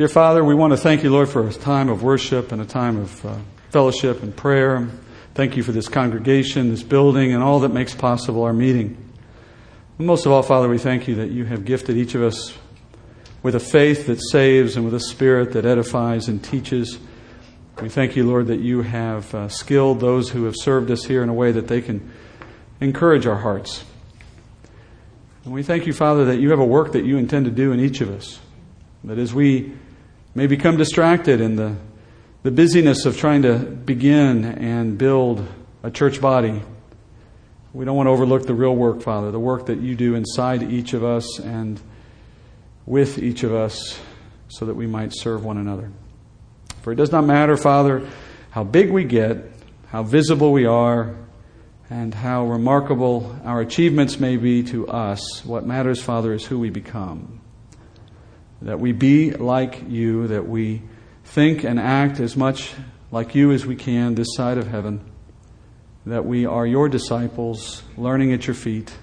Dear Father, we want to thank you, Lord, for a time of worship and a time of uh, fellowship and prayer. Thank you for this congregation, this building, and all that makes possible our meeting. Most of all, Father, we thank you that you have gifted each of us with a faith that saves and with a spirit that edifies and teaches. We thank you, Lord, that you have uh, skilled those who have served us here in a way that they can encourage our hearts. And we thank you, Father, that you have a work that you intend to do in each of us. That as we may become distracted in the, the busyness of trying to begin and build a church body, we don't want to overlook the real work, Father, the work that you do inside each of us and with each of us so that we might serve one another. For it does not matter, Father, how big we get, how visible we are, and how remarkable our achievements may be to us. What matters, Father, is who we become. That we be like you, that we think and act as much like you as we can this side of heaven, that we are your disciples, learning at your feet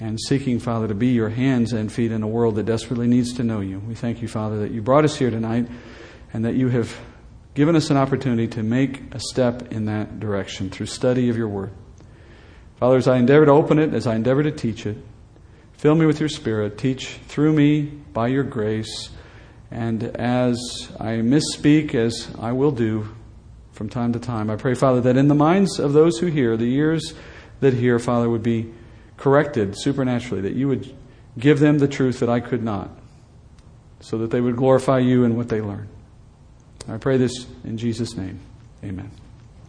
and seeking, Father, to be your hands and feet in a world that desperately needs to know you. We thank you, Father, that you brought us here tonight and that you have given us an opportunity to make a step in that direction through study of your word. Father, as I endeavor to open it, as I endeavor to teach it, fill me with your spirit, teach through me by your grace, and as I misspeak, as I will do from time to time, I pray, Father, that in the minds of those who hear, the ears that hear, Father, would be corrected supernaturally, that you would give them the truth that I could not, so that they would glorify you in what they learn. I pray this in Jesus' name. Amen.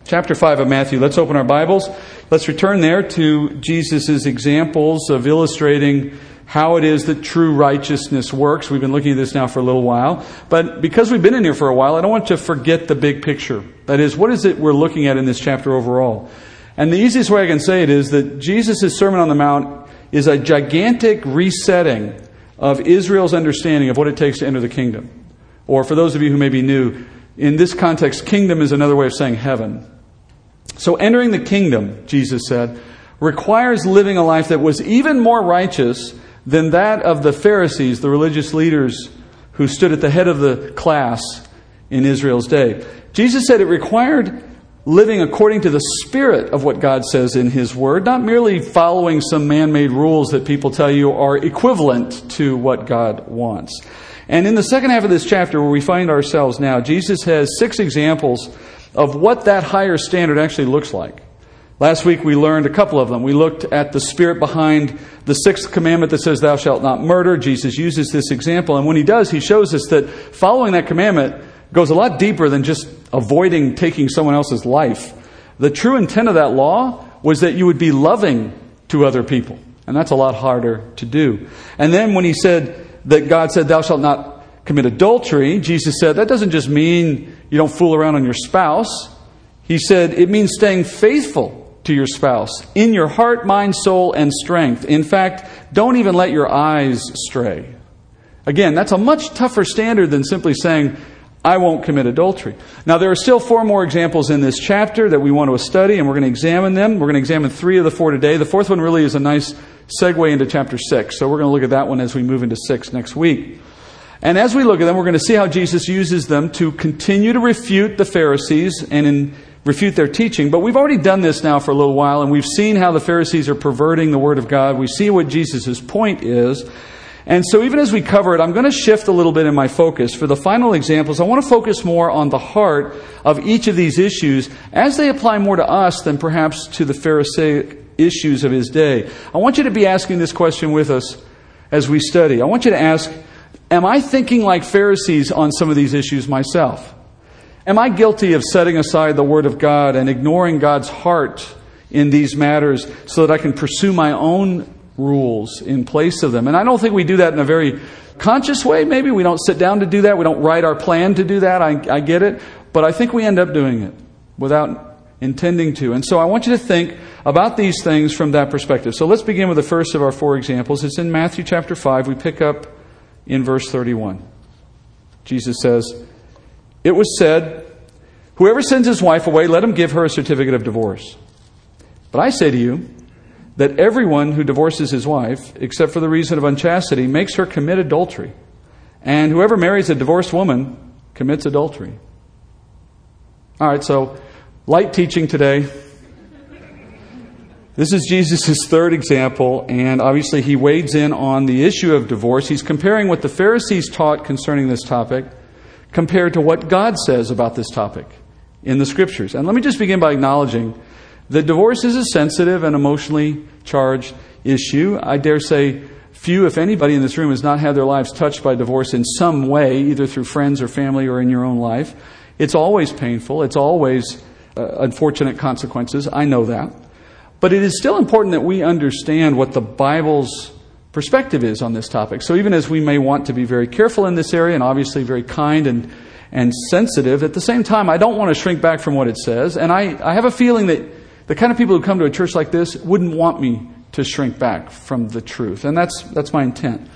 Chapter 5 of Matthew. Let's open our Bibles. Let's return there to Jesus' examples of illustrating how it is that true righteousness works. We've been looking at this now for a little while. But because we've been in here for a while, I don't want to forget the big picture. That is, what is it we're looking at in this chapter overall? And the easiest way I can say it is that Jesus' Sermon on the Mount is a gigantic resetting of Israel's understanding of what it takes to enter the kingdom. Or for those of you who may be new, in this context, kingdom is another way of saying heaven. So entering the kingdom, Jesus said, requires living a life that was even more righteous than that of the Pharisees, the religious leaders who stood at the head of the class in Israel's day. Jesus said it required living according to the spirit of what God says in His Word, not merely following some man made rules that people tell you are equivalent to what God wants. And in the second half of this chapter, where we find ourselves now, Jesus has six examples of what that higher standard actually looks like. Last week we learned a couple of them. We looked at the spirit behind the sixth commandment that says, Thou shalt not murder. Jesus uses this example. And when he does, he shows us that following that commandment goes a lot deeper than just avoiding taking someone else's life. The true intent of that law was that you would be loving to other people. And that's a lot harder to do. And then when he said that God said, Thou shalt not commit adultery, Jesus said, that doesn't just mean you don't fool around on your spouse. He said, it means staying faithful to your spouse in your heart, mind, soul, and strength. In fact, don't even let your eyes stray. Again, that's a much tougher standard than simply saying, I won't commit adultery. Now, there are still four more examples in this chapter that we want to study, and we're going to examine them. We're going to examine three of the four today. The fourth one really is a nice segue into chapter six, so we're going to look at that one as we move into six next week. And as we look at them, we're going to see how Jesus uses them to continue to refute the Pharisees and in, refute their teaching. But we've already done this now for a little while, and we've seen how the Pharisees are perverting the Word of God. We see what Jesus' point is. And so, even as we cover it, I'm going to shift a little bit in my focus. For the final examples, I want to focus more on the heart of each of these issues as they apply more to us than perhaps to the Pharisaic issues of his day. I want you to be asking this question with us as we study. I want you to ask Am I thinking like Pharisees on some of these issues myself? Am I guilty of setting aside the Word of God and ignoring God's heart in these matters so that I can pursue my own rules in place of them. And I don't think we do that in a very conscious way, maybe. We don't sit down to do that. We don't write our plan to do that. I, I get it. But I think we end up doing it without intending to. And so I want you to think about these things from that perspective. So let's begin with the first of our four examples. It's in Matthew chapter 5. We pick up in verse 31. Jesus says, It was said, Whoever sends his wife away, let him give her a certificate of divorce. But I say to you, that everyone who divorces his wife, except for the reason of unchastity, makes her commit adultery. And whoever marries a divorced woman commits adultery. All right, so light teaching today. This is Jesus' third example, and obviously he wades in on the issue of divorce. He's comparing what the Pharisees taught concerning this topic compared to what God says about this topic in the Scriptures. And let me just begin by acknowledging that divorce is a sensitive and emotionally charged issue. I dare say few, if anybody in this room, has not had their lives touched by divorce in some way, either through friends or family or in your own life. It's always painful. It's always uh, unfortunate consequences. I know that. But it is still important that we understand what the Bible's perspective is on this topic. So even as we may want to be very careful in this area and obviously very kind and, and sensitive, at the same time, I don't want to shrink back from what it says. And I, I have a feeling that the kind of people who come to a church like this wouldn't want me to shrink back from the truth. And that's, that's my intent.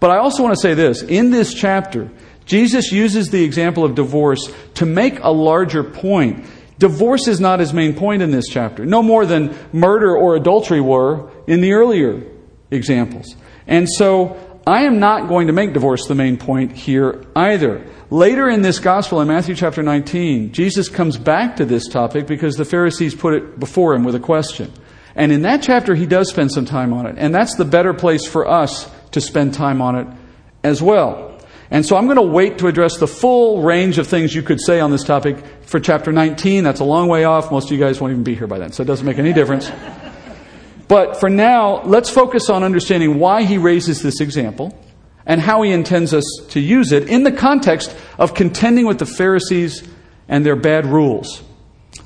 But I also want to say this. In this chapter, Jesus uses the example of divorce to make a larger point. Divorce is not his main point in this chapter, no more than murder or adultery were in the earlier examples. And so I am not going to make divorce the main point here either. Later in this gospel, in Matthew chapter 19, Jesus comes back to this topic because the Pharisees put it before him with a question. And in that chapter, he does spend some time on it. And that's the better place for us to spend time on it as well. And so I'm going to wait to address the full range of things you could say on this topic for chapter 19. That's a long way off. Most of you guys won't even be here by then, so it doesn't make any difference. But for now, let's focus on understanding why he raises this example and how he intends us to use it in the context of contending with the Pharisees and their bad rules.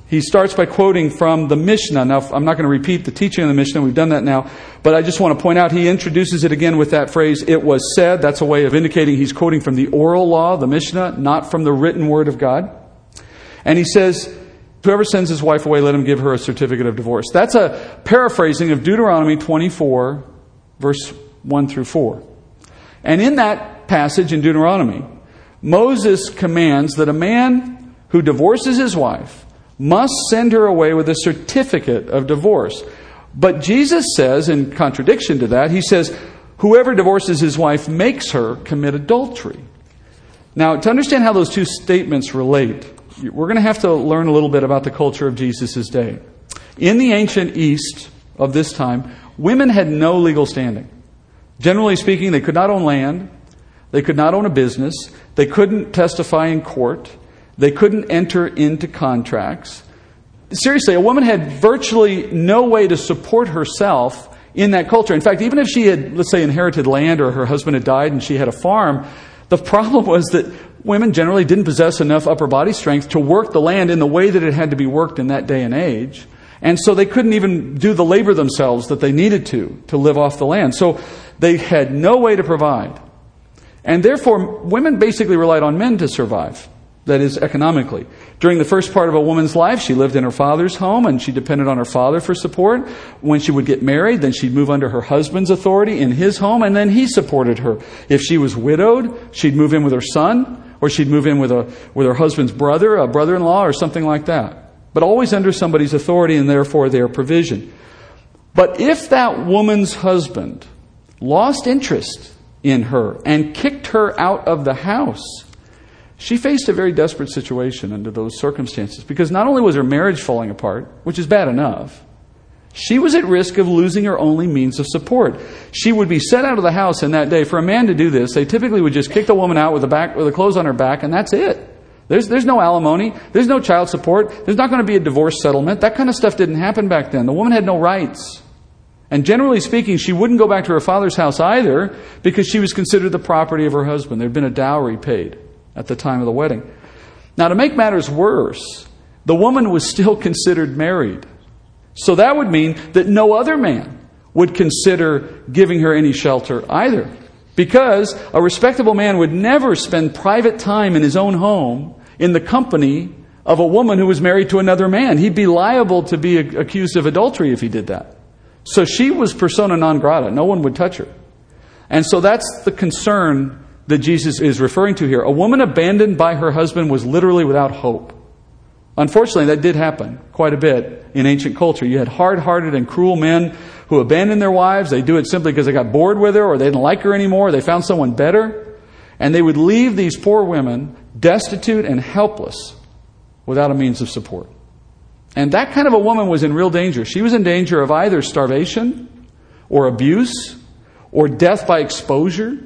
He starts by quoting from the Mishnah. Now, I'm not going to repeat the teaching of the Mishnah. We've done that now. But I just want to point out he introduces it again with that phrase, it was said. That's a way of indicating he's quoting from the oral law, the Mishnah, not from the written word of God. And he says, Whoever sends his wife away, let him give her a certificate of divorce. That's a paraphrasing of Deuteronomy 24, verse 1 through 4. And in that passage in Deuteronomy, Moses commands that a man who divorces his wife must send her away with a certificate of divorce. But Jesus says, in contradiction to that, he says, whoever divorces his wife makes her commit adultery. Now, to understand how those two statements relate, we're going to have to learn a little bit about the culture of Jesus' day. In the ancient East of this time, women had no legal standing. Generally speaking, they could not own land, they could not own a business, they couldn't testify in court, they couldn't enter into contracts. Seriously, a woman had virtually no way to support herself in that culture. In fact, even if she had, let's say, inherited land or her husband had died and she had a farm, the problem was that women generally didn't possess enough upper body strength to work the land in the way that it had to be worked in that day and age. And so they couldn't even do the labor themselves that they needed to to live off the land. So they had no way to provide. And therefore, women basically relied on men to survive that is, economically. During the first part of a woman's life, she lived in her father's home and she depended on her father for support. When she would get married, then she'd move under her husband's authority in his home and then he supported her. If she was widowed, she'd move in with her son or she'd move in with, a, with her husband's brother, a brother in law, or something like that. But always under somebody's authority and therefore their provision. But if that woman's husband lost interest in her and kicked her out of the house, she faced a very desperate situation under those circumstances because not only was her marriage falling apart, which is bad enough, she was at risk of losing her only means of support. She would be sent out of the house in that day. For a man to do this, they typically would just kick the woman out with the back with the clothes on her back, and that's it. There's, there's no alimony. There's no child support. There's not going to be a divorce settlement. That kind of stuff didn't happen back then. The woman had no rights. And generally speaking, she wouldn't go back to her father's house either because she was considered the property of her husband. There'd been a dowry paid at the time of the wedding. Now, to make matters worse, the woman was still considered married. So that would mean that no other man would consider giving her any shelter either. Because a respectable man would never spend private time in his own home in the company of a woman who was married to another man. He'd be liable to be accused of adultery if he did that. So she was persona non grata. No one would touch her. And so that's the concern that Jesus is referring to here. A woman abandoned by her husband was literally without hope. Unfortunately, that did happen quite a bit in ancient culture. You had hard hearted and cruel men who abandoned their wives. They do it simply because they got bored with her or they didn't like her anymore. Or they found someone better. And they would leave these poor women destitute and helpless without a means of support. And that kind of a woman was in real danger. She was in danger of either starvation or abuse or death by exposure.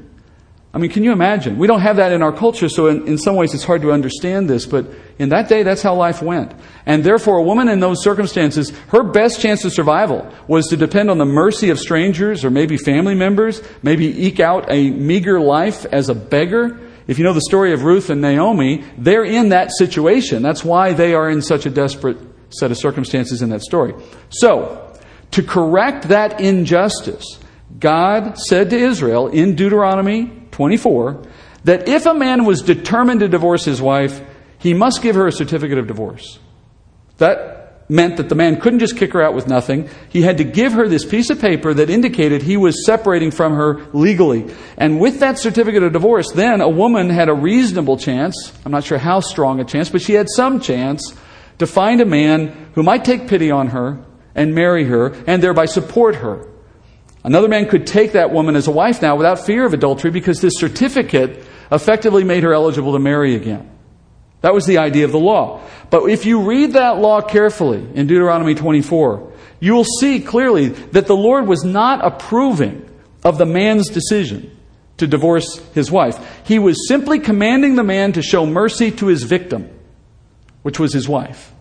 I mean, can you imagine? We don't have that in our culture, so in, in some ways it's hard to understand this, but in that day, that's how life went. And therefore, a woman in those circumstances, her best chance of survival was to depend on the mercy of strangers or maybe family members, maybe eke out a meager life as a beggar. If you know the story of Ruth and Naomi, they're in that situation. That's why they are in such a desperate set of circumstances in that story. So, to correct that injustice, God said to Israel in Deuteronomy 24 that if a man was determined to divorce his wife, he must give her a certificate of divorce. That meant that the man couldn't just kick her out with nothing. He had to give her this piece of paper that indicated he was separating from her legally. And with that certificate of divorce, then a woman had a reasonable chance, I'm not sure how strong a chance, but she had some chance to find a man who might take pity on her and marry her and thereby support her. Another man could take that woman as a wife now without fear of adultery because this certificate effectively made her eligible to marry again. That was the idea of the law. But if you read that law carefully in Deuteronomy 24, you will see clearly that the Lord was not approving of the man's decision to divorce his wife. He was simply commanding the man to show mercy to his victim, which was his wife.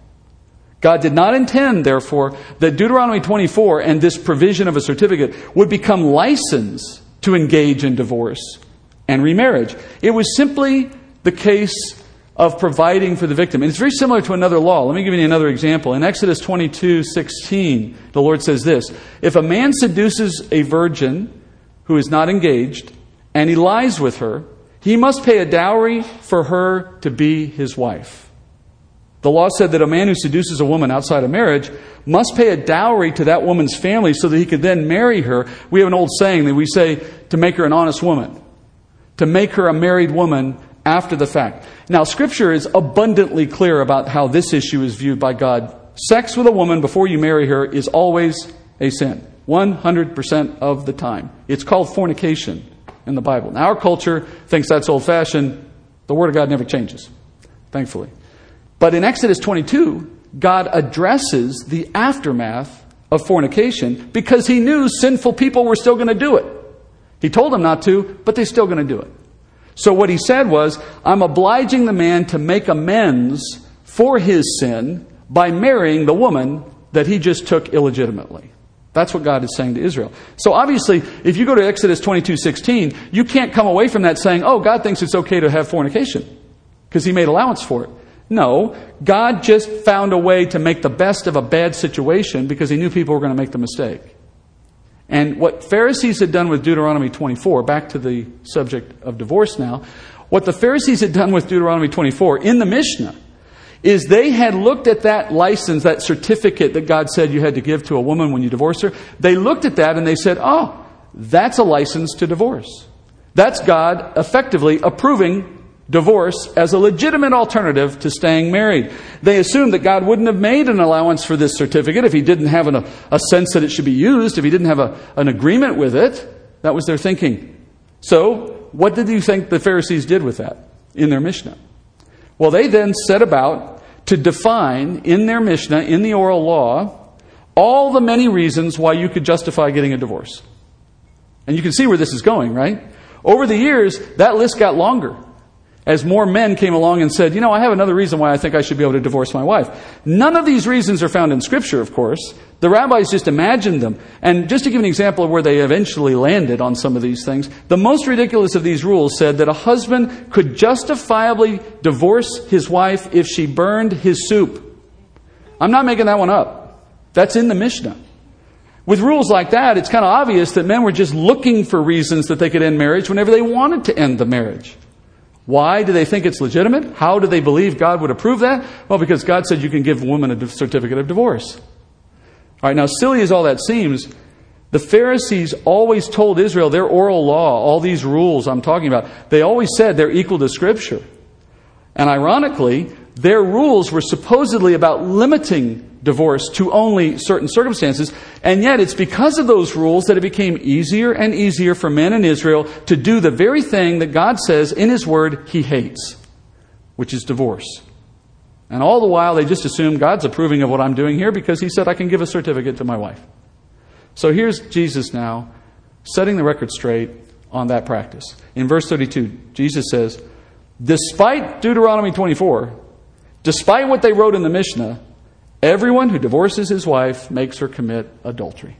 God did not intend, therefore, that Deuteronomy 24 and this provision of a certificate would become license to engage in divorce and remarriage. It was simply the case of providing for the victim. And it's very similar to another law. Let me give you another example. In Exodus 22 16, the Lord says this If a man seduces a virgin who is not engaged and he lies with her, he must pay a dowry for her to be his wife. The law said that a man who seduces a woman outside of marriage must pay a dowry to that woman's family so that he could then marry her. We have an old saying that we say to make her an honest woman, to make her a married woman after the fact. Now, Scripture is abundantly clear about how this issue is viewed by God. Sex with a woman before you marry her is always a sin, 100% of the time. It's called fornication in the Bible. Now, our culture thinks that's old fashioned. The Word of God never changes, thankfully. But in Exodus 22, God addresses the aftermath of fornication because he knew sinful people were still going to do it. He told them not to, but they're still going to do it. So what he said was, I'm obliging the man to make amends for his sin by marrying the woman that he just took illegitimately. That's what God is saying to Israel. So obviously, if you go to Exodus 22:16, you can't come away from that saying, "Oh, God thinks it's okay to have fornication," because he made allowance for it. No, God just found a way to make the best of a bad situation because he knew people were going to make the mistake. And what Pharisees had done with Deuteronomy 24, back to the subject of divorce now, what the Pharisees had done with Deuteronomy 24 in the Mishnah is they had looked at that license, that certificate that God said you had to give to a woman when you divorce her. They looked at that and they said, oh, that's a license to divorce. That's God effectively approving divorce as a legitimate alternative to staying married. They assumed that God wouldn't have made an allowance for this certificate if he didn't have an, a sense that it should be used, if he didn't have a, an agreement with it. That was their thinking. So, what did you think the Pharisees did with that in their Mishnah? Well, they then set about to define in their Mishnah, in the oral law, all the many reasons why you could justify getting a divorce. And you can see where this is going, right? Over the years, that list got longer as more men came along and said, You know, I have another reason why I think I should be able to divorce my wife. None of these reasons are found in Scripture, of course. The rabbis just imagined them. And just to give an example of where they eventually landed on some of these things, the most ridiculous of these rules said that a husband could justifiably divorce his wife if she burned his soup. I'm not making that one up. That's in the Mishnah. With rules like that, it's kind of obvious that men were just looking for reasons that they could end marriage whenever they wanted to end the marriage. Why do they think it's legitimate? How do they believe God would approve that? Well, because God said you can give a woman a certificate of divorce. All right, now, silly as all that seems, the Pharisees always told Israel their oral law, all these rules I'm talking about, they always said they're equal to Scripture. And ironically, their rules were supposedly about limiting divorce to only certain circumstances. And yet, it's because of those rules that it became easier and easier for men in Israel to do the very thing that God says in His Word He hates, which is divorce. And all the while, they just assume God's approving of what I'm doing here because He said I can give a certificate to my wife. So here's Jesus now setting the record straight on that practice. In verse 32, Jesus says, Despite Deuteronomy 24, despite what they wrote in the Mishnah, everyone who divorces his wife makes her commit adultery.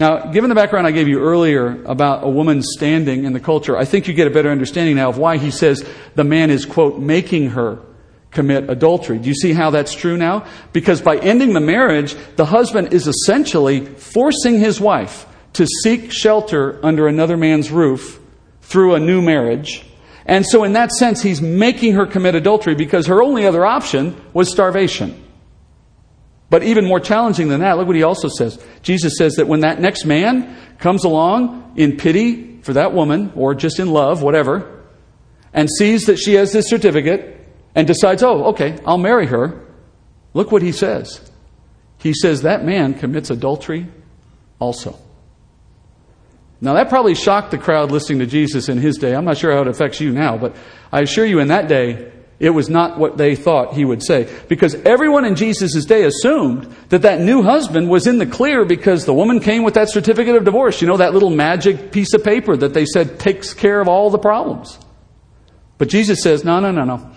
Now, given the background I gave you earlier about a woman's standing in the culture, I think you get a better understanding now of why he says the man is, quote, making her commit adultery. Do you see how that's true now? Because by ending the marriage, the husband is essentially forcing his wife to seek shelter under another man's roof through a new marriage. And so, in that sense, he's making her commit adultery because her only other option was starvation. But even more challenging than that, look what he also says. Jesus says that when that next man comes along in pity for that woman, or just in love, whatever, and sees that she has this certificate, and decides, oh, okay, I'll marry her, look what he says. He says that man commits adultery also. Now, that probably shocked the crowd listening to Jesus in his day. I'm not sure how it affects you now, but I assure you, in that day, it was not what they thought he would say. Because everyone in Jesus' day assumed that that new husband was in the clear because the woman came with that certificate of divorce. You know, that little magic piece of paper that they said takes care of all the problems. But Jesus says, no, no, no, no.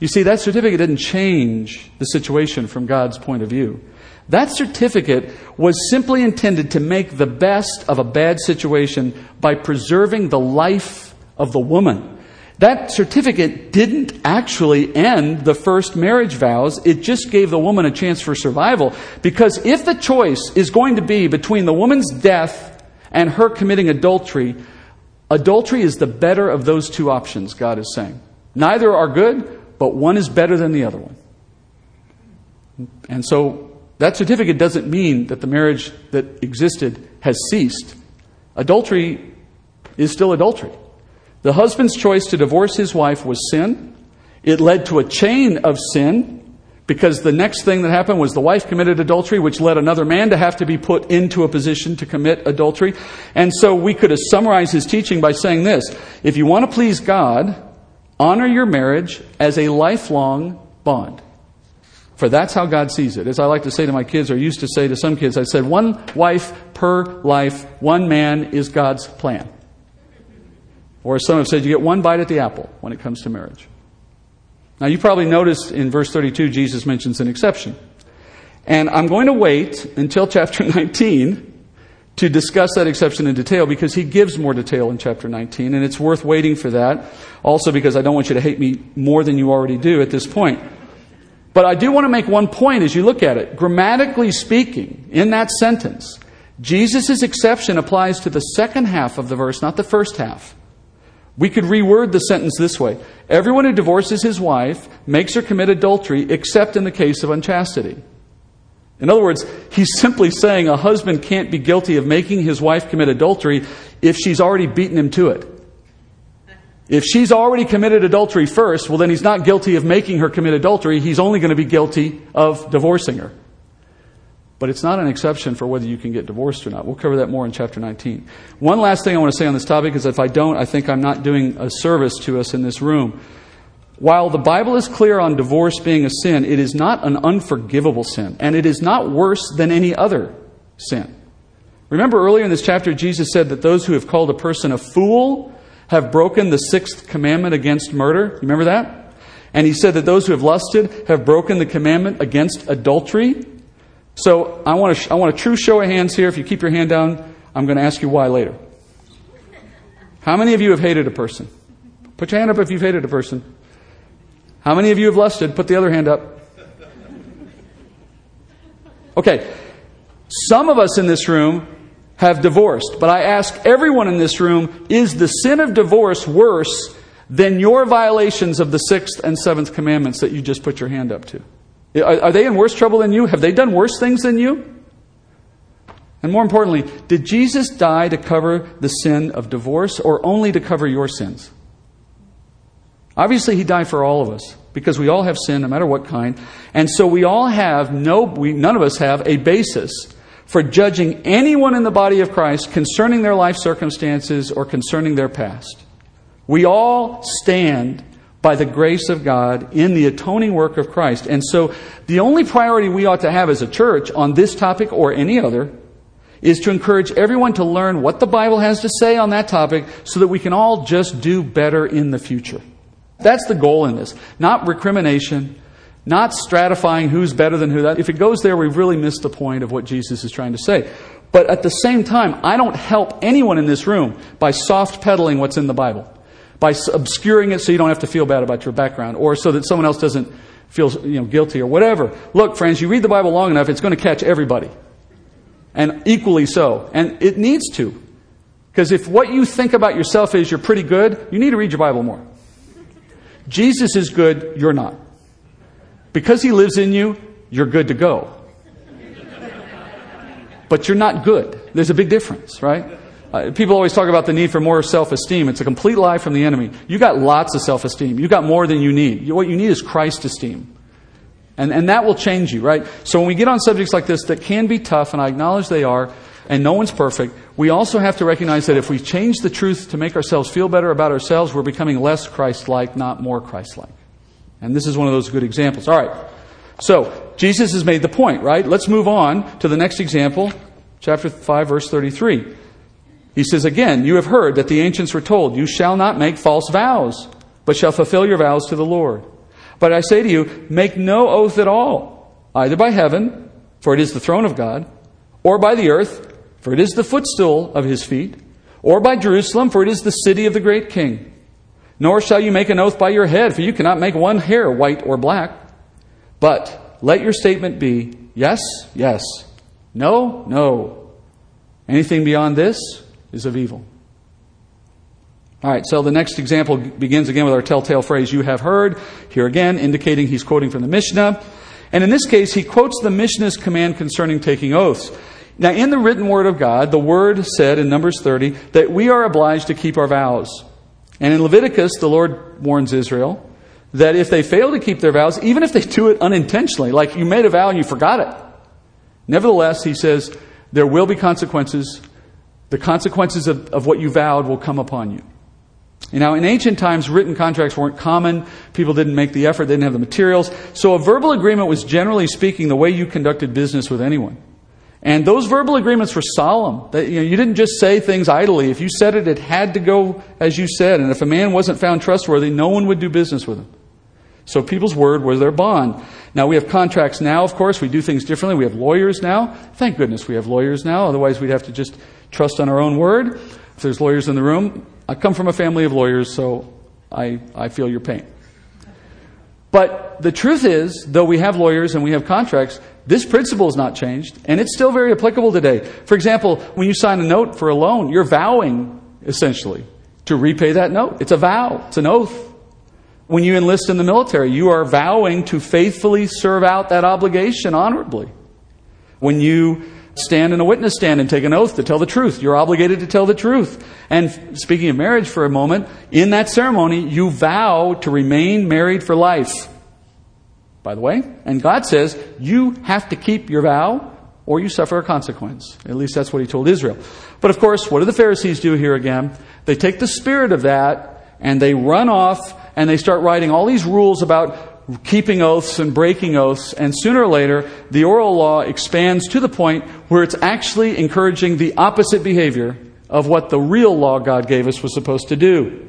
You see, that certificate didn't change the situation from God's point of view. That certificate was simply intended to make the best of a bad situation by preserving the life of the woman. That certificate didn't actually end the first marriage vows. It just gave the woman a chance for survival. Because if the choice is going to be between the woman's death and her committing adultery, adultery is the better of those two options, God is saying. Neither are good, but one is better than the other one. And so that certificate doesn't mean that the marriage that existed has ceased. Adultery is still adultery. The husband's choice to divorce his wife was sin. It led to a chain of sin because the next thing that happened was the wife committed adultery, which led another man to have to be put into a position to commit adultery. And so we could summarize his teaching by saying this if you want to please God, honor your marriage as a lifelong bond. For that's how God sees it. As I like to say to my kids, or used to say to some kids, I said, one wife per life, one man is God's plan. Or as some have said, you get one bite at the apple when it comes to marriage. Now, you probably noticed in verse 32, Jesus mentions an exception. And I'm going to wait until chapter 19 to discuss that exception in detail because he gives more detail in chapter 19, and it's worth waiting for that. Also, because I don't want you to hate me more than you already do at this point. But I do want to make one point as you look at it. Grammatically speaking, in that sentence, Jesus' exception applies to the second half of the verse, not the first half. We could reword the sentence this way Everyone who divorces his wife makes her commit adultery except in the case of unchastity. In other words, he's simply saying a husband can't be guilty of making his wife commit adultery if she's already beaten him to it. If she's already committed adultery first, well, then he's not guilty of making her commit adultery. He's only going to be guilty of divorcing her. But it's not an exception for whether you can get divorced or not. We'll cover that more in chapter 19. One last thing I want to say on this topic is if I don't, I think I'm not doing a service to us in this room. While the Bible is clear on divorce being a sin, it is not an unforgivable sin, and it is not worse than any other sin. Remember earlier in this chapter, Jesus said that those who have called a person a fool have broken the sixth commandment against murder. Remember that? And he said that those who have lusted have broken the commandment against adultery. So I want, a, I want a true show of hands here. If you keep your hand down, I'm going to ask you why later. How many of you have hated a person? Put your hand up if you've hated a person. How many of you have lusted? Put the other hand up. Okay. Some of us in this room have divorced. But I ask everyone in this room is the sin of divorce worse than your violations of the sixth and seventh commandments that you just put your hand up to? Are, they in worse trouble than you? Have they done worse things than you? And more importantly, did Jesus die to cover the sin of divorce or only to cover your sins? Obviously, he died for all of us. because we all have sin, no matter what kind. And so we all have no, we, none of us have a basis for judging anyone in the body of Christ concerning their life circumstances or concerning their past. We all stand by the grace of God in the atoning work of Christ. And so the only priority we ought to have as a church on this topic or any other is to encourage everyone to learn what the Bible has to say on that topic so that we can all just do better in the future. That's the goal in this. Not recrimination, not stratifying who's better than who. If it goes there, we've really missed the point of what Jesus is trying to say. But at the same time, I don't help anyone in this room by soft pedaling what's in the Bible, by obscuring it so you don't have to feel bad about your background, or so that someone else doesn't feel you know, guilty or whatever. Look, friends, you read the Bible long enough, it's going to catch everybody. And equally so. And it needs to. Because if what you think about yourself is you're pretty good, you need to read your Bible more. Jesus is good, you're not. Because he lives in you, you're good to go. But you're not good. There's a big difference, right? Uh, people always talk about the need for more self esteem. It's a complete lie from the enemy. You got lots of self esteem. You got more than you need. What you need is Christ esteem. And, and that will change you, right? So when we get on subjects like this that can be tough, and I acknowledge they are, and no one's perfect, we also have to recognize that if we change the truth to make ourselves feel better about ourselves, we're becoming less Christ like, not more Christ like. And this is one of those good examples. All right. So, Jesus has made the point, right? Let's move on to the next example, chapter 5, verse 33. He says, Again, you have heard that the ancients were told, You shall not make false vows, but shall fulfill your vows to the Lord. But I say to you, make no oath at all, either by heaven, for it is the throne of God, or by the earth, for it is the footstool of his feet, or by Jerusalem, for it is the city of the great king. Nor shall you make an oath by your head, for you cannot make one hair white or black. But let your statement be yes, yes, no, no. Anything beyond this is of evil. All right, so the next example begins again with our telltale phrase, you have heard. Here again, indicating he's quoting from the Mishnah. And in this case, he quotes the Mishnah's command concerning taking oaths. Now, in the written word of God, the word said in Numbers 30 that we are obliged to keep our vows. And in Leviticus, the Lord warns Israel that if they fail to keep their vows, even if they do it unintentionally, like you made a vow and you forgot it, nevertheless, he says, there will be consequences. The consequences of, of what you vowed will come upon you. You in ancient times, written contracts weren't common. People didn't make the effort, they didn't have the materials. So a verbal agreement was generally speaking the way you conducted business with anyone. And those verbal agreements were solemn. That, you, know, you didn't just say things idly. If you said it, it had to go as you said. And if a man wasn't found trustworthy, no one would do business with him. So people's word was their bond. Now we have contracts now, of course. We do things differently. We have lawyers now. Thank goodness we have lawyers now. Otherwise, we'd have to just trust on our own word. If there's lawyers in the room, I come from a family of lawyers, so I, I feel your pain. But the truth is, though we have lawyers and we have contracts, this principle has not changed, and it's still very applicable today. For example, when you sign a note for a loan, you're vowing, essentially, to repay that note. It's a vow, it's an oath. When you enlist in the military, you are vowing to faithfully serve out that obligation honorably. When you stand in a witness stand and take an oath to tell the truth. You're obligated to tell the truth. And speaking of marriage for a moment, in that ceremony, you vow to remain married for life. By the way, and God says you have to keep your vow or you suffer a consequence. At least that's what he told Israel. But of course, what do the Pharisees do here again? They take the spirit of that and they run off and they start writing all these rules about keeping oaths and breaking oaths, and sooner or later, the oral law expands to the point where it's actually encouraging the opposite behavior of what the real law God gave us was supposed to do.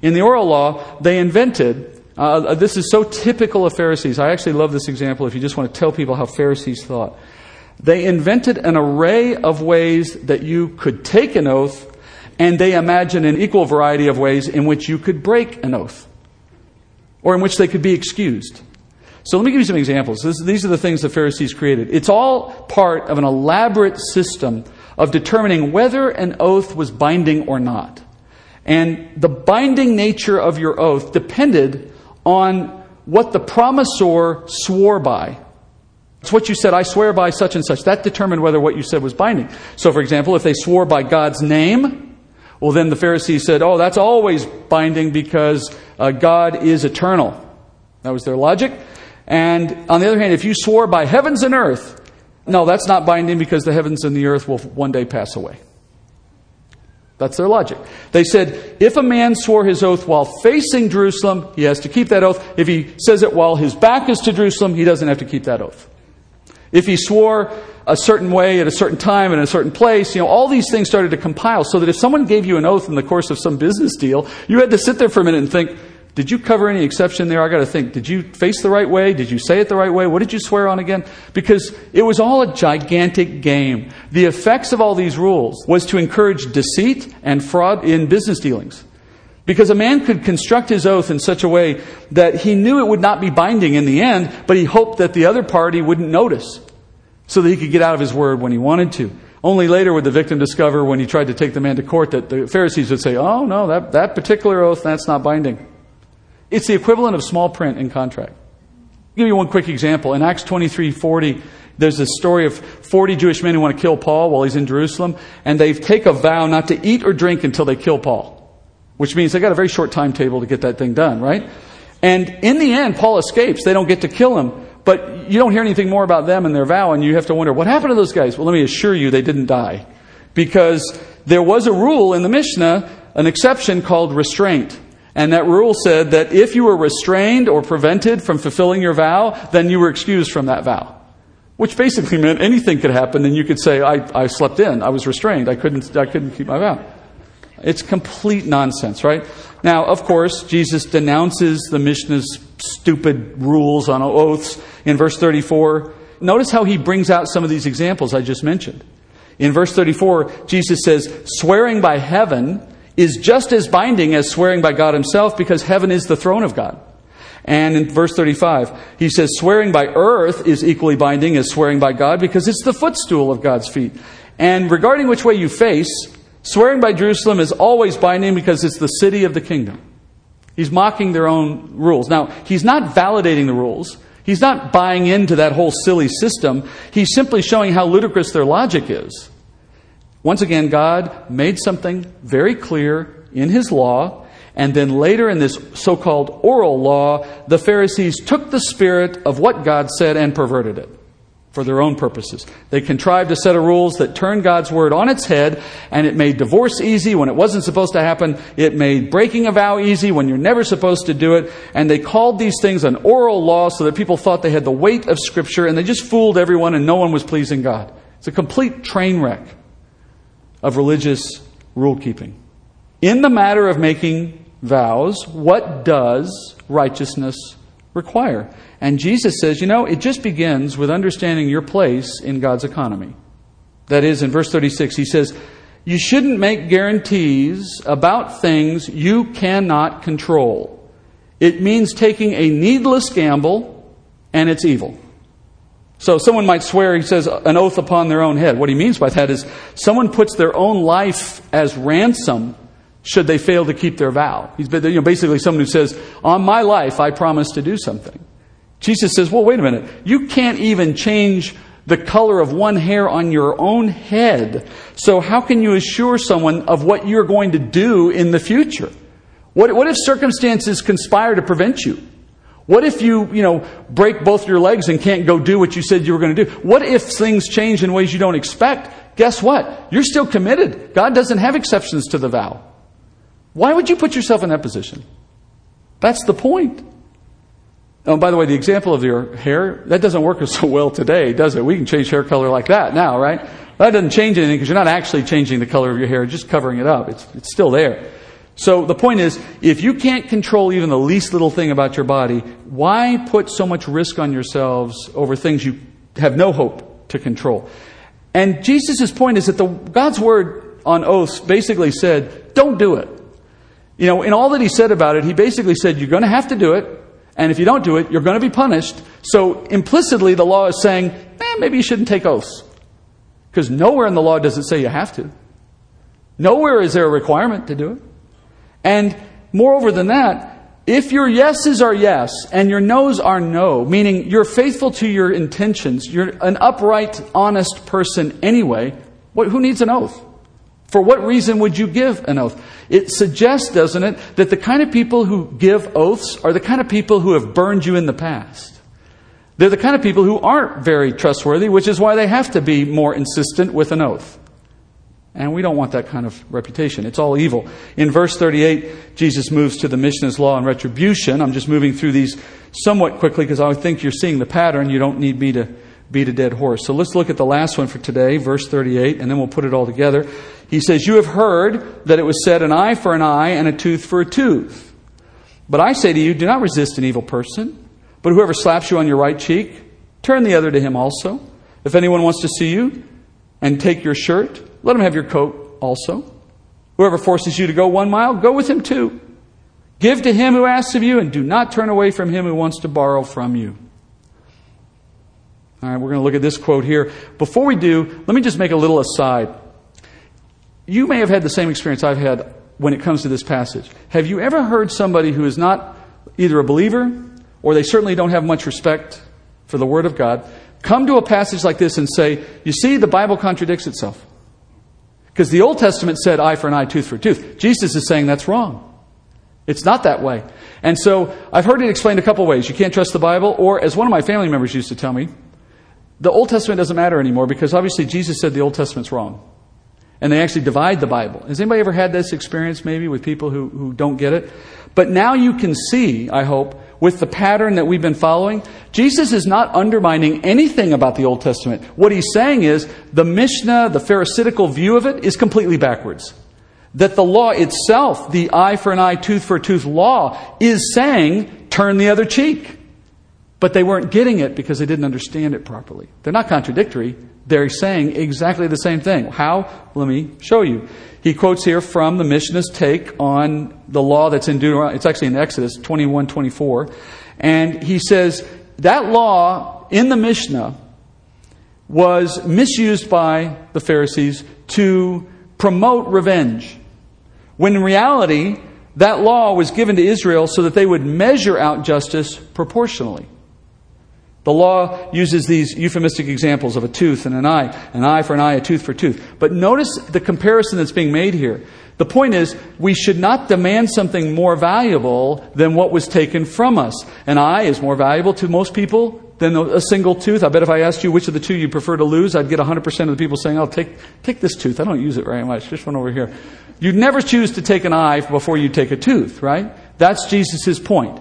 In the oral law, they invented, uh, this is so typical of Pharisees. I actually love this example if you just want to tell people how Pharisees thought. They invented an array of ways that you could take an oath, and they imagined an equal variety of ways in which you could break an oath or in which they could be excused. So let me give you some examples. This, these are the things the Pharisees created. It's all part of an elaborate system of determining whether an oath was binding or not. And the binding nature of your oath depended on what the promisor swore by. It's what you said, I swear by such and such. That determined whether what you said was binding. So, for example, if they swore by God's name, well, then the Pharisees said, oh, that's always binding because uh, God is eternal. That was their logic. And on the other hand, if you swore by heavens and earth, no, that's not binding because the heavens and the earth will one day pass away. That's their logic. They said if a man swore his oath while facing Jerusalem, he has to keep that oath. If he says it while his back is to Jerusalem, he doesn't have to keep that oath. If he swore a certain way at a certain time in a certain place, you know, all these things started to compile so that if someone gave you an oath in the course of some business deal, you had to sit there for a minute and think, did you cover any exception there? I got to think. Did you face the right way? Did you say it the right way? What did you swear on again? Because it was all a gigantic game. The effects of all these rules was to encourage deceit and fraud in business dealings. Because a man could construct his oath in such a way that he knew it would not be binding in the end, but he hoped that the other party wouldn't notice so that he could get out of his word when he wanted to. Only later would the victim discover when he tried to take the man to court that the Pharisees would say, Oh, no, that, that particular oath, that's not binding. It's the equivalent of small print in contract. I'll give you one quick example. In Acts 23 40, there's this story of 40 Jewish men who want to kill Paul while he's in Jerusalem, and they take a vow not to eat or drink until they kill Paul, which means they got a very short timetable to get that thing done, right? And in the end, Paul escapes. They don't get to kill him, but you don't hear anything more about them and their vow, and you have to wonder, what happened to those guys? Well, let me assure you, they didn't die. Because there was a rule in the Mishnah, an exception called restraint. And that rule said that if you were restrained or prevented from fulfilling your vow, then you were excused from that vow. Which basically meant anything could happen, and you could say, I, I slept in, I was restrained, I couldn't, I couldn't keep my vow. It's complete nonsense, right? Now, of course, Jesus denounces the Mishnah's stupid rules on oaths in verse 34. Notice how he brings out some of these examples I just mentioned. In verse 34, Jesus says, swearing by heaven is just as binding as swearing by God Himself because heaven is the throne of God. And in verse 35, he says, swearing by earth is equally binding as swearing by God because it's the footstool of God's feet. And regarding which way you face, swearing by Jerusalem is always binding because it's the city of the kingdom. He's mocking their own rules. Now, he's not validating the rules. He's not buying into that whole silly system. He's simply showing how ludicrous their logic is. Once again, God made something very clear in His law, and then later in this so called oral law, the Pharisees took the spirit of what God said and perverted it for their own purposes. They contrived a set of rules that turned God's word on its head, and it made divorce easy when it wasn't supposed to happen. It made breaking a vow easy when you're never supposed to do it. And they called these things an oral law so that people thought they had the weight of Scripture, and they just fooled everyone, and no one was pleasing God. It's a complete train wreck of religious rule keeping. In the matter of making vows, what does righteousness require? And Jesus says, you know, it just begins with understanding your place in God's economy. That is, in verse 36, he says, You shouldn't make guarantees about things you cannot control. It means taking a needless gamble, and it's evil. So someone might swear, he says, an oath upon their own head. What he means by that is someone puts their own life as ransom should they fail to keep their vow. He's you know, basically someone who says, on my life, I promise to do something. Jesus says, well, wait a minute. You can't even change the color of one hair on your own head. So how can you assure someone of what you're going to do in the future? What, what if circumstances conspire to prevent you? What if you, you know, break both your legs and can't go do what you said you were going to do? What if things change in ways you don't expect? Guess what? You're still committed. God doesn't have exceptions to the vow. Why would you put yourself in that position? That's the point. Oh, by the way, the example of your hair, that doesn't work so well today, does it? We can change hair color like that now, right? That doesn't change anything because you're not actually changing the color of your hair, just covering it up. It's, it's still there. So the point is, if you can't control even the least little thing about your body, why put so much risk on yourselves over things you have no hope to control? And Jesus' point is that the, God's word on oaths basically said, don't do it. You know, in all that he said about it, he basically said, you're going to have to do it, and if you don't do it, you're going to be punished. So implicitly, the law is saying, eh, maybe you shouldn't take oaths. Because nowhere in the law does it say you have to. Nowhere is there a requirement to do it. And moreover than that, if your yeses are yes and your noes are no, meaning you're faithful to your intentions, you're an upright, honest person anyway, what, who needs an oath? For what reason would you give an oath? It suggests, doesn't it, that the kind of people who give oaths are the kind of people who have burned you in the past. They're the kind of people who aren't very trustworthy, which is why they have to be more insistent with an oath. And we don't want that kind of reputation. It's all evil. In verse 38, Jesus moves to the Mishnah's law and retribution. I'm just moving through these somewhat quickly because I think you're seeing the pattern. You don't need me to beat a dead horse. So let's look at the last one for today, verse 38, and then we'll put it all together. He says, You have heard that it was said, an eye for an eye and a tooth for a tooth. But I say to you, do not resist an evil person, but whoever slaps you on your right cheek, turn the other to him also. If anyone wants to see you and take your shirt, let him have your coat also. Whoever forces you to go one mile, go with him two. Give to him who asks of you, and do not turn away from him who wants to borrow from you. All right, we're going to look at this quote here. Before we do, let me just make a little aside. You may have had the same experience I've had when it comes to this passage. Have you ever heard somebody who is not either a believer or they certainly don't have much respect for the Word of God come to a passage like this and say, You see, the Bible contradicts itself? Because the Old Testament said eye for an eye, tooth for a tooth. Jesus is saying that's wrong. It's not that way. And so I've heard it explained a couple ways. You can't trust the Bible, or as one of my family members used to tell me, the Old Testament doesn't matter anymore because obviously Jesus said the Old Testament's wrong. And they actually divide the Bible. Has anybody ever had this experience maybe with people who, who don't get it? But now you can see, I hope, with the pattern that we've been following, Jesus is not undermining anything about the Old Testament. What he's saying is the Mishnah, the Pharisaical view of it, is completely backwards. That the law itself, the eye for an eye, tooth for a tooth law, is saying turn the other cheek. But they weren't getting it because they didn't understand it properly. They're not contradictory. They're saying exactly the same thing. How? Let me show you. He quotes here from the Mishnah's take on the law that's in Deuteronomy. It's actually in Exodus 21 24. And he says that law in the Mishnah was misused by the Pharisees to promote revenge. When in reality, that law was given to Israel so that they would measure out justice proportionally. The law uses these euphemistic examples of a tooth and an eye, an eye for an eye, a tooth for tooth. But notice the comparison that's being made here. The point is, we should not demand something more valuable than what was taken from us. An eye is more valuable to most people than a single tooth. I bet if I asked you which of the two you prefer to lose, I'd get 100% of the people saying, "I'll oh, take, take this tooth. I don't use it very much. Just one over here. You'd never choose to take an eye before you take a tooth, right? That's Jesus' point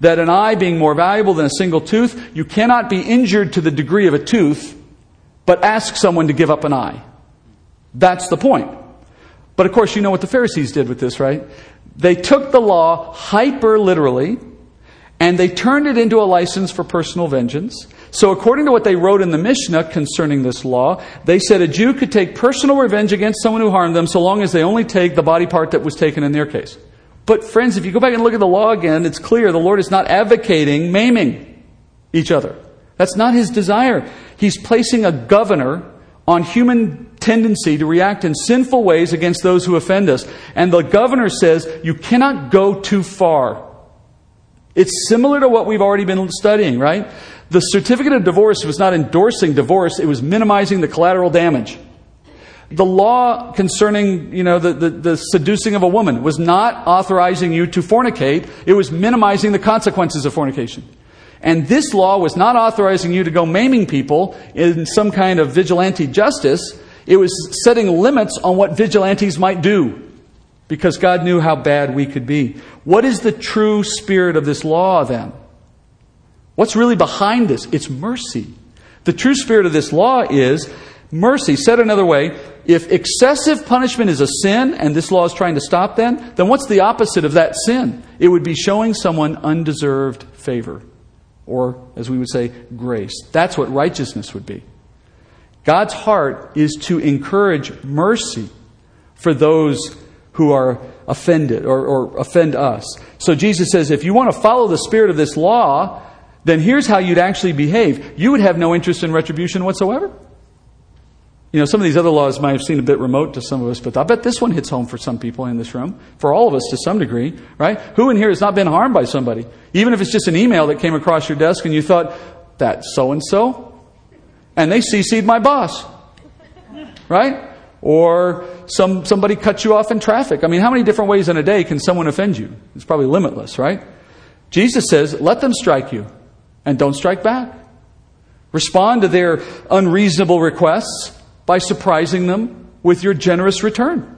that an eye being more valuable than a single tooth, you cannot be injured to the degree of a tooth, but ask someone to give up an eye. That's the point. But of course, you know what the Pharisees did with this, right? They took the law hyper literally and they turned it into a license for personal vengeance. So, according to what they wrote in the Mishnah concerning this law, they said a Jew could take personal revenge against someone who harmed them so long as they only take the body part that was taken in their case. But, friends, if you go back and look at the law again, it's clear the Lord is not advocating maiming each other. That's not his desire. He's placing a governor on human tendency to react in sinful ways against those who offend us. And the governor says you cannot go too far. It's similar to what we've already been studying, right? The certificate of divorce was not endorsing divorce, it was minimizing the collateral damage. The law concerning, you know, the, the, the, seducing of a woman was not authorizing you to fornicate. It was minimizing the consequences of fornication. And this law was not authorizing you to go maiming people in some kind of vigilante justice. It was setting limits on what vigilantes might do because God knew how bad we could be. What is the true spirit of this law then? What's really behind this? It's mercy. The true spirit of this law is mercy. Said another way, if excessive punishment is a sin and this law is trying to stop then, then what's the opposite of that sin? It would be showing someone undeserved favor. Or, as we would say, grace. That's what righteousness would be. God's heart is to encourage mercy for those who are offended or, or offend us. So Jesus says if you want to follow the spirit of this law, then here's how you'd actually behave. You would have no interest in retribution whatsoever. You know, some of these other laws might have seemed a bit remote to some of us, but I bet this one hits home for some people in this room, for all of us to some degree, right? Who in here has not been harmed by somebody? Even if it's just an email that came across your desk and you thought, that's so and so, and they CC'd my boss, right? or some, somebody cuts you off in traffic. I mean, how many different ways in a day can someone offend you? It's probably limitless, right? Jesus says, let them strike you and don't strike back. Respond to their unreasonable requests by surprising them with your generous return.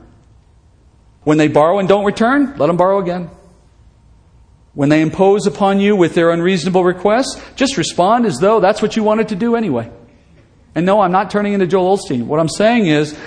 When they borrow and don't return, let them borrow again. When they impose upon you with their unreasonable requests, just respond as though that's what you wanted to do anyway. And no, I'm not turning into Joel Osteen. What I'm saying is,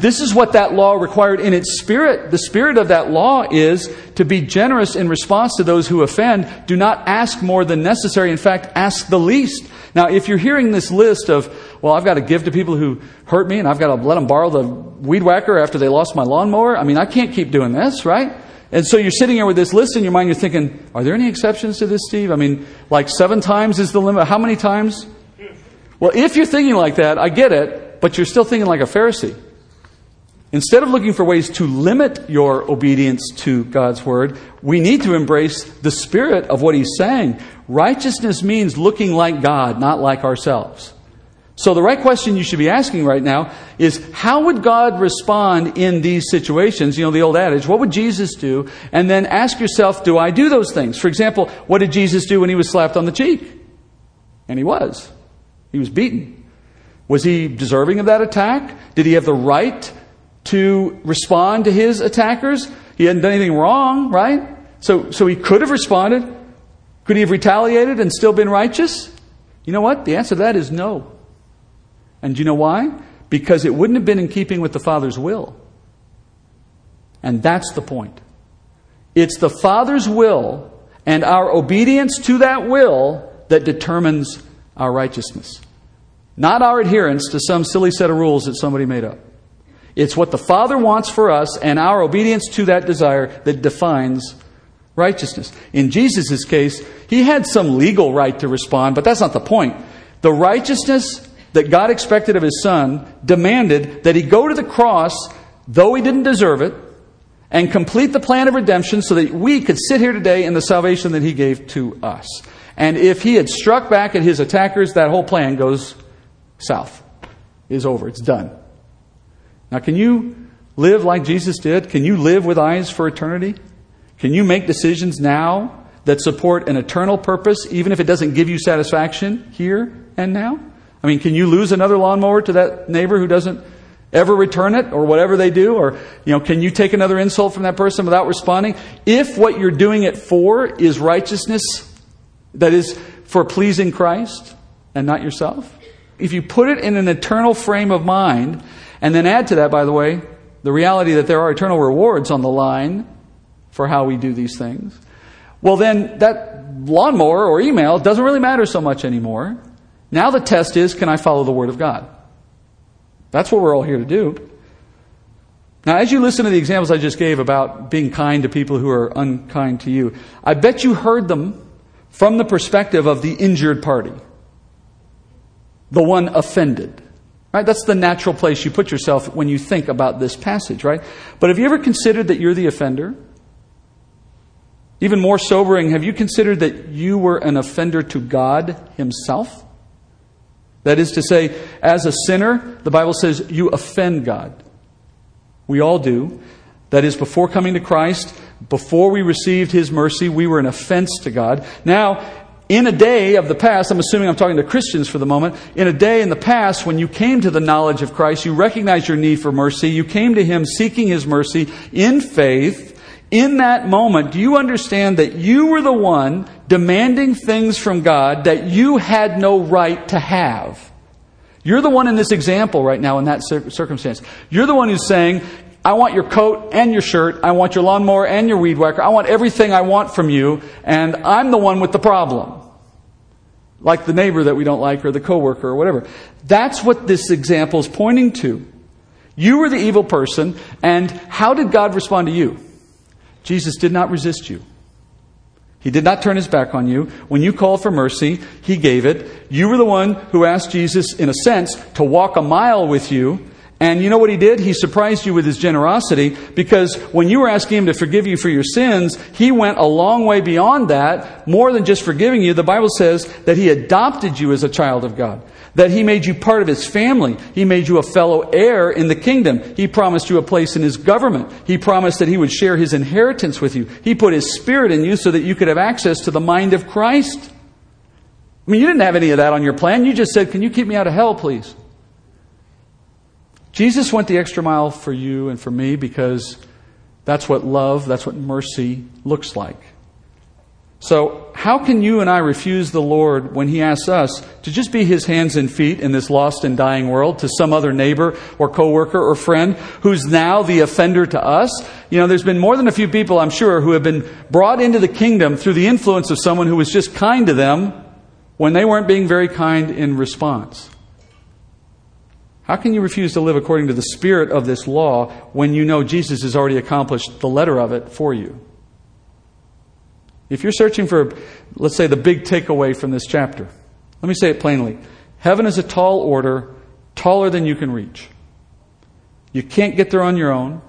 this is what that law required in its spirit. The spirit of that law is to be generous in response to those who offend. Do not ask more than necessary. In fact, ask the least. Now, if you're hearing this list of, well, I've got to give to people who hurt me and I've got to let them borrow the weed whacker after they lost my lawnmower, I mean, I can't keep doing this, right? And so you're sitting here with this list in your mind, you're thinking, are there any exceptions to this, Steve? I mean, like seven times is the limit. How many times? Well, if you're thinking like that, I get it, but you're still thinking like a Pharisee. Instead of looking for ways to limit your obedience to God's word, we need to embrace the spirit of what he's saying. Righteousness means looking like God, not like ourselves. So the right question you should be asking right now is how would God respond in these situations? You know, the old adage, what would Jesus do? And then ask yourself, do I do those things? For example, what did Jesus do when he was slapped on the cheek? And he was. He was beaten. Was he deserving of that attack? Did he have the right to respond to his attackers? He hadn't done anything wrong, right? So, so he could have responded. Could he have retaliated and still been righteous? You know what? The answer to that is no. And do you know why? Because it wouldn't have been in keeping with the Father's will. And that's the point. It's the Father's will and our obedience to that will that determines our righteousness. Not our adherence to some silly set of rules that somebody made up. It's what the Father wants for us and our obedience to that desire that defines righteousness. In Jesus' case, he had some legal right to respond, but that's not the point. The righteousness that God expected of his son demanded that he go to the cross, though he didn't deserve it, and complete the plan of redemption so that we could sit here today in the salvation that he gave to us. And if he had struck back at his attackers, that whole plan goes south. Is over. It's done. Now, can you live like Jesus did? Can you live with eyes for eternity? Can you make decisions now that support an eternal purpose, even if it doesn't give you satisfaction here and now? I mean, can you lose another lawnmower to that neighbor who doesn't ever return it or whatever they do? Or, you know, can you take another insult from that person without responding? If what you're doing it for is righteousness, that is for pleasing Christ and not yourself, if you put it in an eternal frame of mind, and then add to that, by the way, the reality that there are eternal rewards on the line for how we do these things, well, then that lawnmower or email doesn't really matter so much anymore. Now the test is can I follow the Word of God? That's what we're all here to do. Now, as you listen to the examples I just gave about being kind to people who are unkind to you, I bet you heard them from the perspective of the injured party, the one offended. Right? That's the natural place you put yourself when you think about this passage, right? But have you ever considered that you're the offender? Even more sobering, have you considered that you were an offender to God Himself? That is to say, as a sinner, the Bible says you offend God. We all do. That is, before coming to Christ, before we received His mercy, we were an offense to God. Now, in a day of the past, I'm assuming I'm talking to Christians for the moment, in a day in the past when you came to the knowledge of Christ, you recognized your need for mercy, you came to Him seeking His mercy in faith, in that moment, do you understand that you were the one demanding things from God that you had no right to have? You're the one in this example right now in that circumstance. You're the one who's saying, I want your coat and your shirt. I want your lawnmower and your weed whacker. I want everything I want from you, and I'm the one with the problem. Like the neighbor that we don't like or the coworker or whatever. That's what this example is pointing to. You were the evil person, and how did God respond to you? Jesus did not resist you. He did not turn his back on you. When you called for mercy, he gave it. You were the one who asked Jesus, in a sense, to walk a mile with you And you know what he did? He surprised you with his generosity because when you were asking him to forgive you for your sins, he went a long way beyond that, more than just forgiving you. The Bible says that he adopted you as a child of God, that he made you part of his family. He made you a fellow heir in the kingdom. He promised you a place in his government. He promised that he would share his inheritance with you. He put his spirit in you so that you could have access to the mind of Christ. I mean, you didn't have any of that on your plan. You just said, Can you keep me out of hell, please? Jesus went the extra mile for you and for me because that's what love, that's what mercy looks like. So, how can you and I refuse the Lord when He asks us to just be His hands and feet in this lost and dying world to some other neighbor or coworker or friend who's now the offender to us? You know, there's been more than a few people, I'm sure, who have been brought into the kingdom through the influence of someone who was just kind to them when they weren't being very kind in response. How can you refuse to live according to the spirit of this law when you know Jesus has already accomplished the letter of it for you? If you're searching for, let's say, the big takeaway from this chapter, let me say it plainly. Heaven is a tall order, taller than you can reach. You can't get there on your own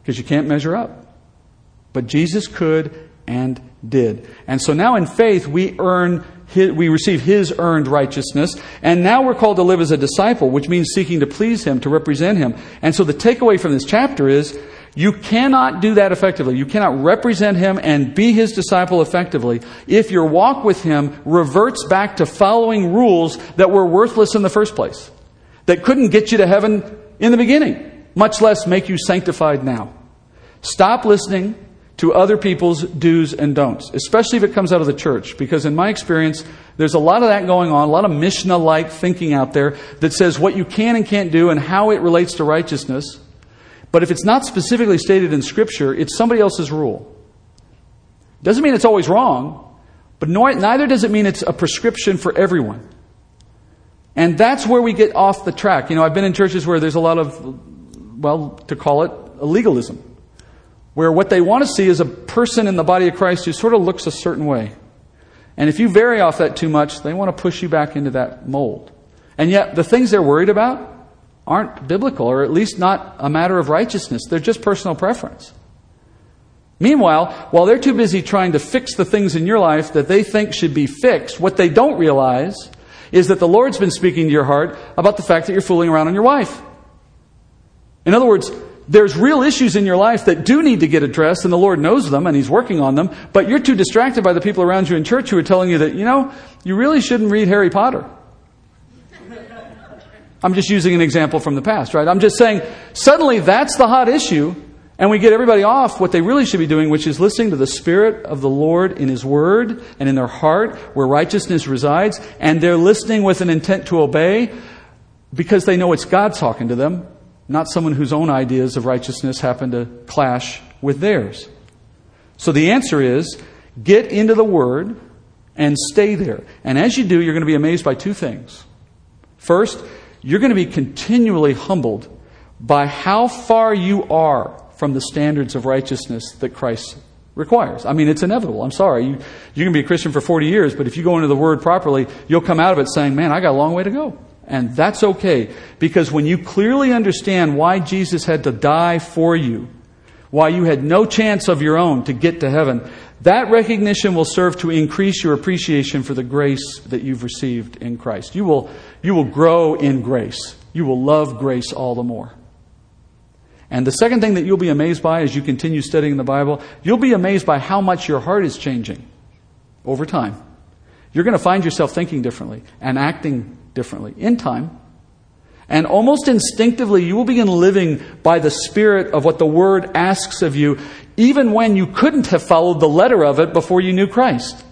because you can't measure up. But Jesus could and did. And so now in faith, we earn we receive his earned righteousness. And now we're called to live as a disciple, which means seeking to please him, to represent him. And so the takeaway from this chapter is you cannot do that effectively. You cannot represent him and be his disciple effectively if your walk with him reverts back to following rules that were worthless in the first place, that couldn't get you to heaven in the beginning, much less make you sanctified now. Stop listening to other people's do's and don'ts, especially if it comes out of the church. Because in my experience, there's a lot of that going on, a lot of Mishnah like thinking out there that says what you can and can't do and how it relates to righteousness. But if it's not specifically stated in Scripture, it's somebody else's rule. Doesn't mean it's always wrong, but neither does it mean it's a prescription for everyone. And that's where we get off the track. You know, I've been in churches where there's a lot of, well, to call it, legalism where what they want to see is a person in the body of Christ who sort of looks a certain way. And if you vary off that too much, they want to push you back into that mold. And yet, the things they're worried about aren't biblical, or at least not a matter of righteousness. They're just personal preference. Meanwhile, while they're too busy trying to fix the things in your life that they think should be fixed, what they don't realize is that the Lord's been speaking to your heart about the fact that you're fooling around on your wife. In other words, there's real issues in your life that do need to get addressed, and the Lord knows them and He's working on them, but you're too distracted by the people around you in church who are telling you that, you know, you really shouldn't read Harry Potter. I'm just using an example from the past, right? I'm just saying, suddenly that's the hot issue, and we get everybody off what they really should be doing, which is listening to the Spirit of the Lord in His Word and in their heart where righteousness resides, and they're listening with an intent to obey because they know it's God talking to them not someone whose own ideas of righteousness happen to clash with theirs. So the answer is get into the Word and stay there. And as you do, you're going to be amazed by two things. First, you're going to be continually humbled by how far you are from the standards of righteousness that Christ requires. I mean, it's inevitable. I'm sorry. You, you can be a Christian for 40 years, but if you go into the Word properly, you'll come out of it saying, man, I got a long way to go. And that's okay because when you clearly understand why Jesus had to die for you, why you had no chance of your own to get to heaven, that recognition will serve to increase your appreciation for the grace that you've received in Christ. You will, you will grow in grace. You will love grace all the more. And the second thing that you'll be amazed by as you continue studying the Bible, you'll be amazed by how much your heart is changing over time. You're going to find yourself thinking differently and acting differently in time. And almost instinctively, you will begin living by the spirit of what the Word asks of you, even when you couldn't have followed the letter of it before you knew Christ.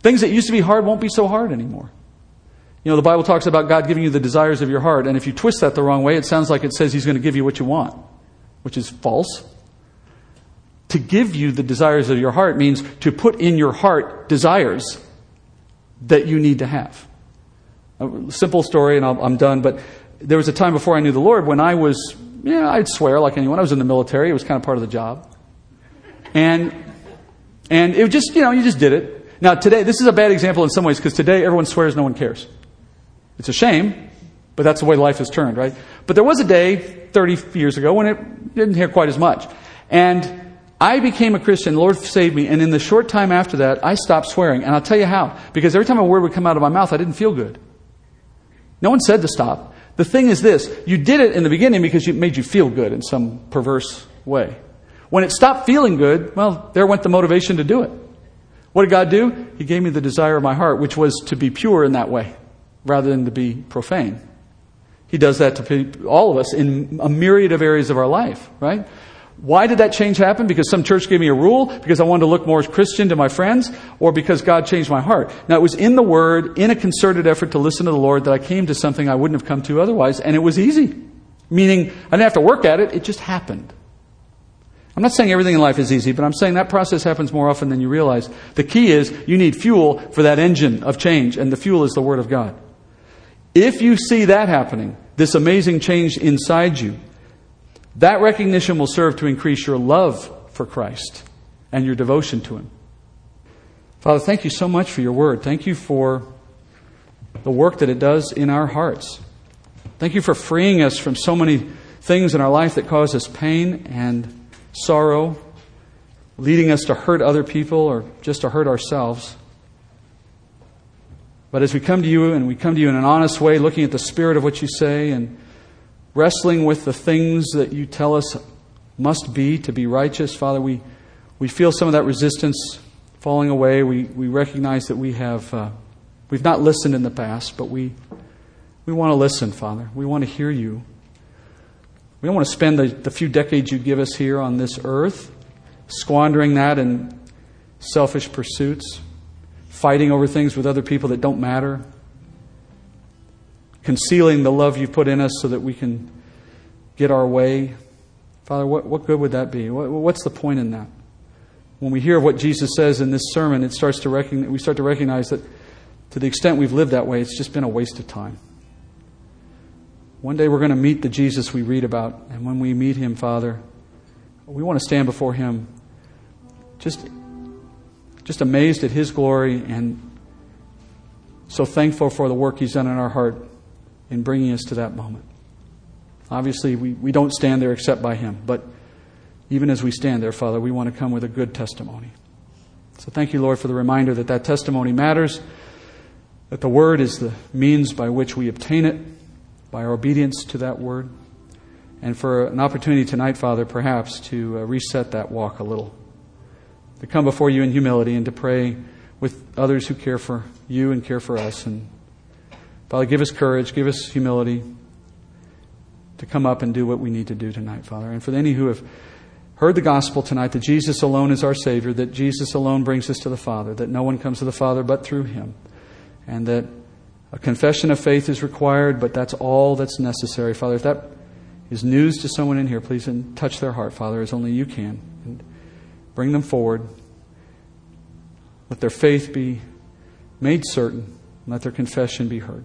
Things that used to be hard won't be so hard anymore. You know, the Bible talks about God giving you the desires of your heart, and if you twist that the wrong way, it sounds like it says He's going to give you what you want, which is false. To give you the desires of your heart means to put in your heart desires that you need to have. A simple story, and i am done. But there was a time before I knew the Lord when I was, yeah, I'd swear like anyone. I was in the military. It was kind of part of the job. And, and it was just, you know, you just did it. Now, today, this is a bad example in some ways because today everyone swears, no one cares. It's a shame, but that's the way life has turned, right? But there was a day 30 years ago when it didn't hear quite as much. And I became a Christian. The Lord saved me. And in the short time after that, I stopped swearing. And I'll tell you how. Because every time a word would come out of my mouth, I didn't feel good. No one said to stop. The thing is this you did it in the beginning because it made you feel good in some perverse way. When it stopped feeling good, well, there went the motivation to do it. What did God do? He gave me the desire of my heart, which was to be pure in that way rather than to be profane. He does that to all of us in a myriad of areas of our life, right? Why did that change happen? Because some church gave me a rule? Because I wanted to look more Christian to my friends? Or because God changed my heart? Now, it was in the Word, in a concerted effort to listen to the Lord, that I came to something I wouldn't have come to otherwise, and it was easy. Meaning, I didn't have to work at it, it just happened. I'm not saying everything in life is easy, but I'm saying that process happens more often than you realize. The key is you need fuel for that engine of change, and the fuel is the Word of God. If you see that happening, this amazing change inside you, that recognition will serve to increase your love for Christ and your devotion to Him. Father, thank you so much for your word. Thank you for the work that it does in our hearts. Thank you for freeing us from so many things in our life that cause us pain and sorrow, leading us to hurt other people or just to hurt ourselves. But as we come to you and we come to you in an honest way, looking at the spirit of what you say and wrestling with the things that you tell us must be to be righteous, Father, we, we feel some of that resistance falling away. We, we recognize that we have uh, we've not listened in the past, but we we want to listen, Father. We want to hear you. We don't want to spend the, the few decades you give us here on this earth squandering that in selfish pursuits, fighting over things with other people that don't matter concealing the love you've put in us so that we can get our way. Father, what, what good would that be? What, what's the point in that? When we hear what Jesus says in this sermon, it starts to we start to recognize that to the extent we've lived that way, it's just been a waste of time. One day we're going to meet the Jesus we read about, and when we meet him, Father, we want to stand before him just, just amazed at his glory and so thankful for the work he's done in our heart in bringing us to that moment. Obviously, we, we don't stand there except by Him, but even as we stand there, Father, we want to come with a good testimony. So thank you, Lord, for the reminder that that testimony matters, that the Word is the means by which we obtain it, by our obedience to that Word, and for an opportunity tonight, Father, perhaps to uh, reset that walk a little, to come before you in humility and to pray with others who care for you and care for us and Father, give us courage, give us humility to come up and do what we need to do tonight, Father. And for any who have heard the gospel tonight that Jesus alone is our Savior, that Jesus alone brings us to the Father, that no one comes to the Father but through Him, and that a confession of faith is required, but that's all that's necessary. Father, if that is news to someone in here, please touch their heart, Father, as only you can. And bring them forward. Let their faith be made certain. And Let their confession be heard.